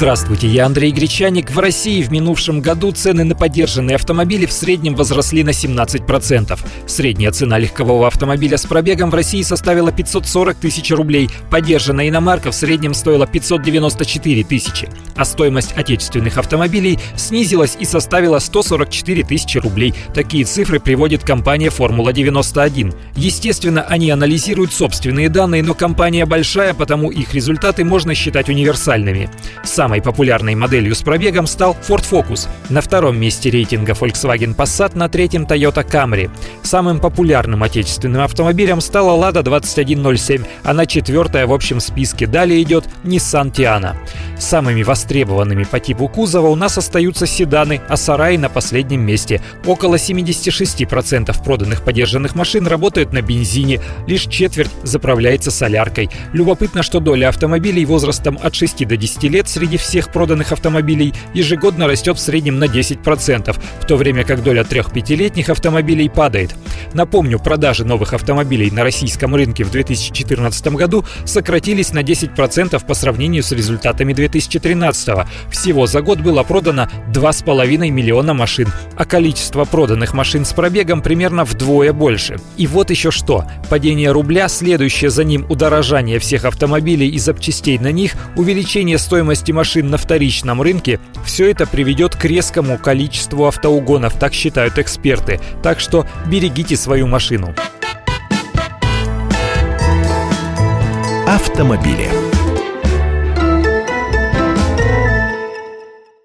Здравствуйте, я Андрей Гречаник. В России в минувшем году цены на поддержанные автомобили в среднем возросли на 17%. Средняя цена легкового автомобиля с пробегом в России составила 540 тысяч рублей. Поддержанная иномарка в среднем стоила 594 тысячи. А стоимость отечественных автомобилей снизилась и составила 144 тысячи рублей. Такие цифры приводит компания «Формула-91». Естественно, они анализируют собственные данные, но компания большая, потому их результаты можно считать универсальными. Сам Самой популярной моделью с пробегом стал Ford Focus. На втором месте рейтинга Volkswagen Passat, на третьем Toyota Camry. Самым популярным отечественным автомобилем стала Lada 2107, а на четвертое в общем списке далее идет Nissan Tiana. Самыми востребованными по типу кузова у нас остаются седаны, а сараи на последнем месте. Около 76% проданных подержанных машин работают на бензине, лишь четверть заправляется соляркой. Любопытно, что доля автомобилей возрастом от 6 до 10 лет среди всех проданных автомобилей ежегодно растет в среднем на 10%, в то время как доля 3-5-летних автомобилей падает. Напомню, продажи новых автомобилей на российском рынке в 2014 году сократились на 10% по сравнению с результатами 2013 -го. Всего за год было продано 2,5 миллиона машин, а количество проданных машин с пробегом примерно вдвое больше. И вот еще что. Падение рубля, следующее за ним удорожание всех автомобилей и запчастей на них, увеличение стоимости машин на вторичном рынке, все это приведет к резкому количеству автоугонов, так считают эксперты. Так что берегите свою машину. Автомобили.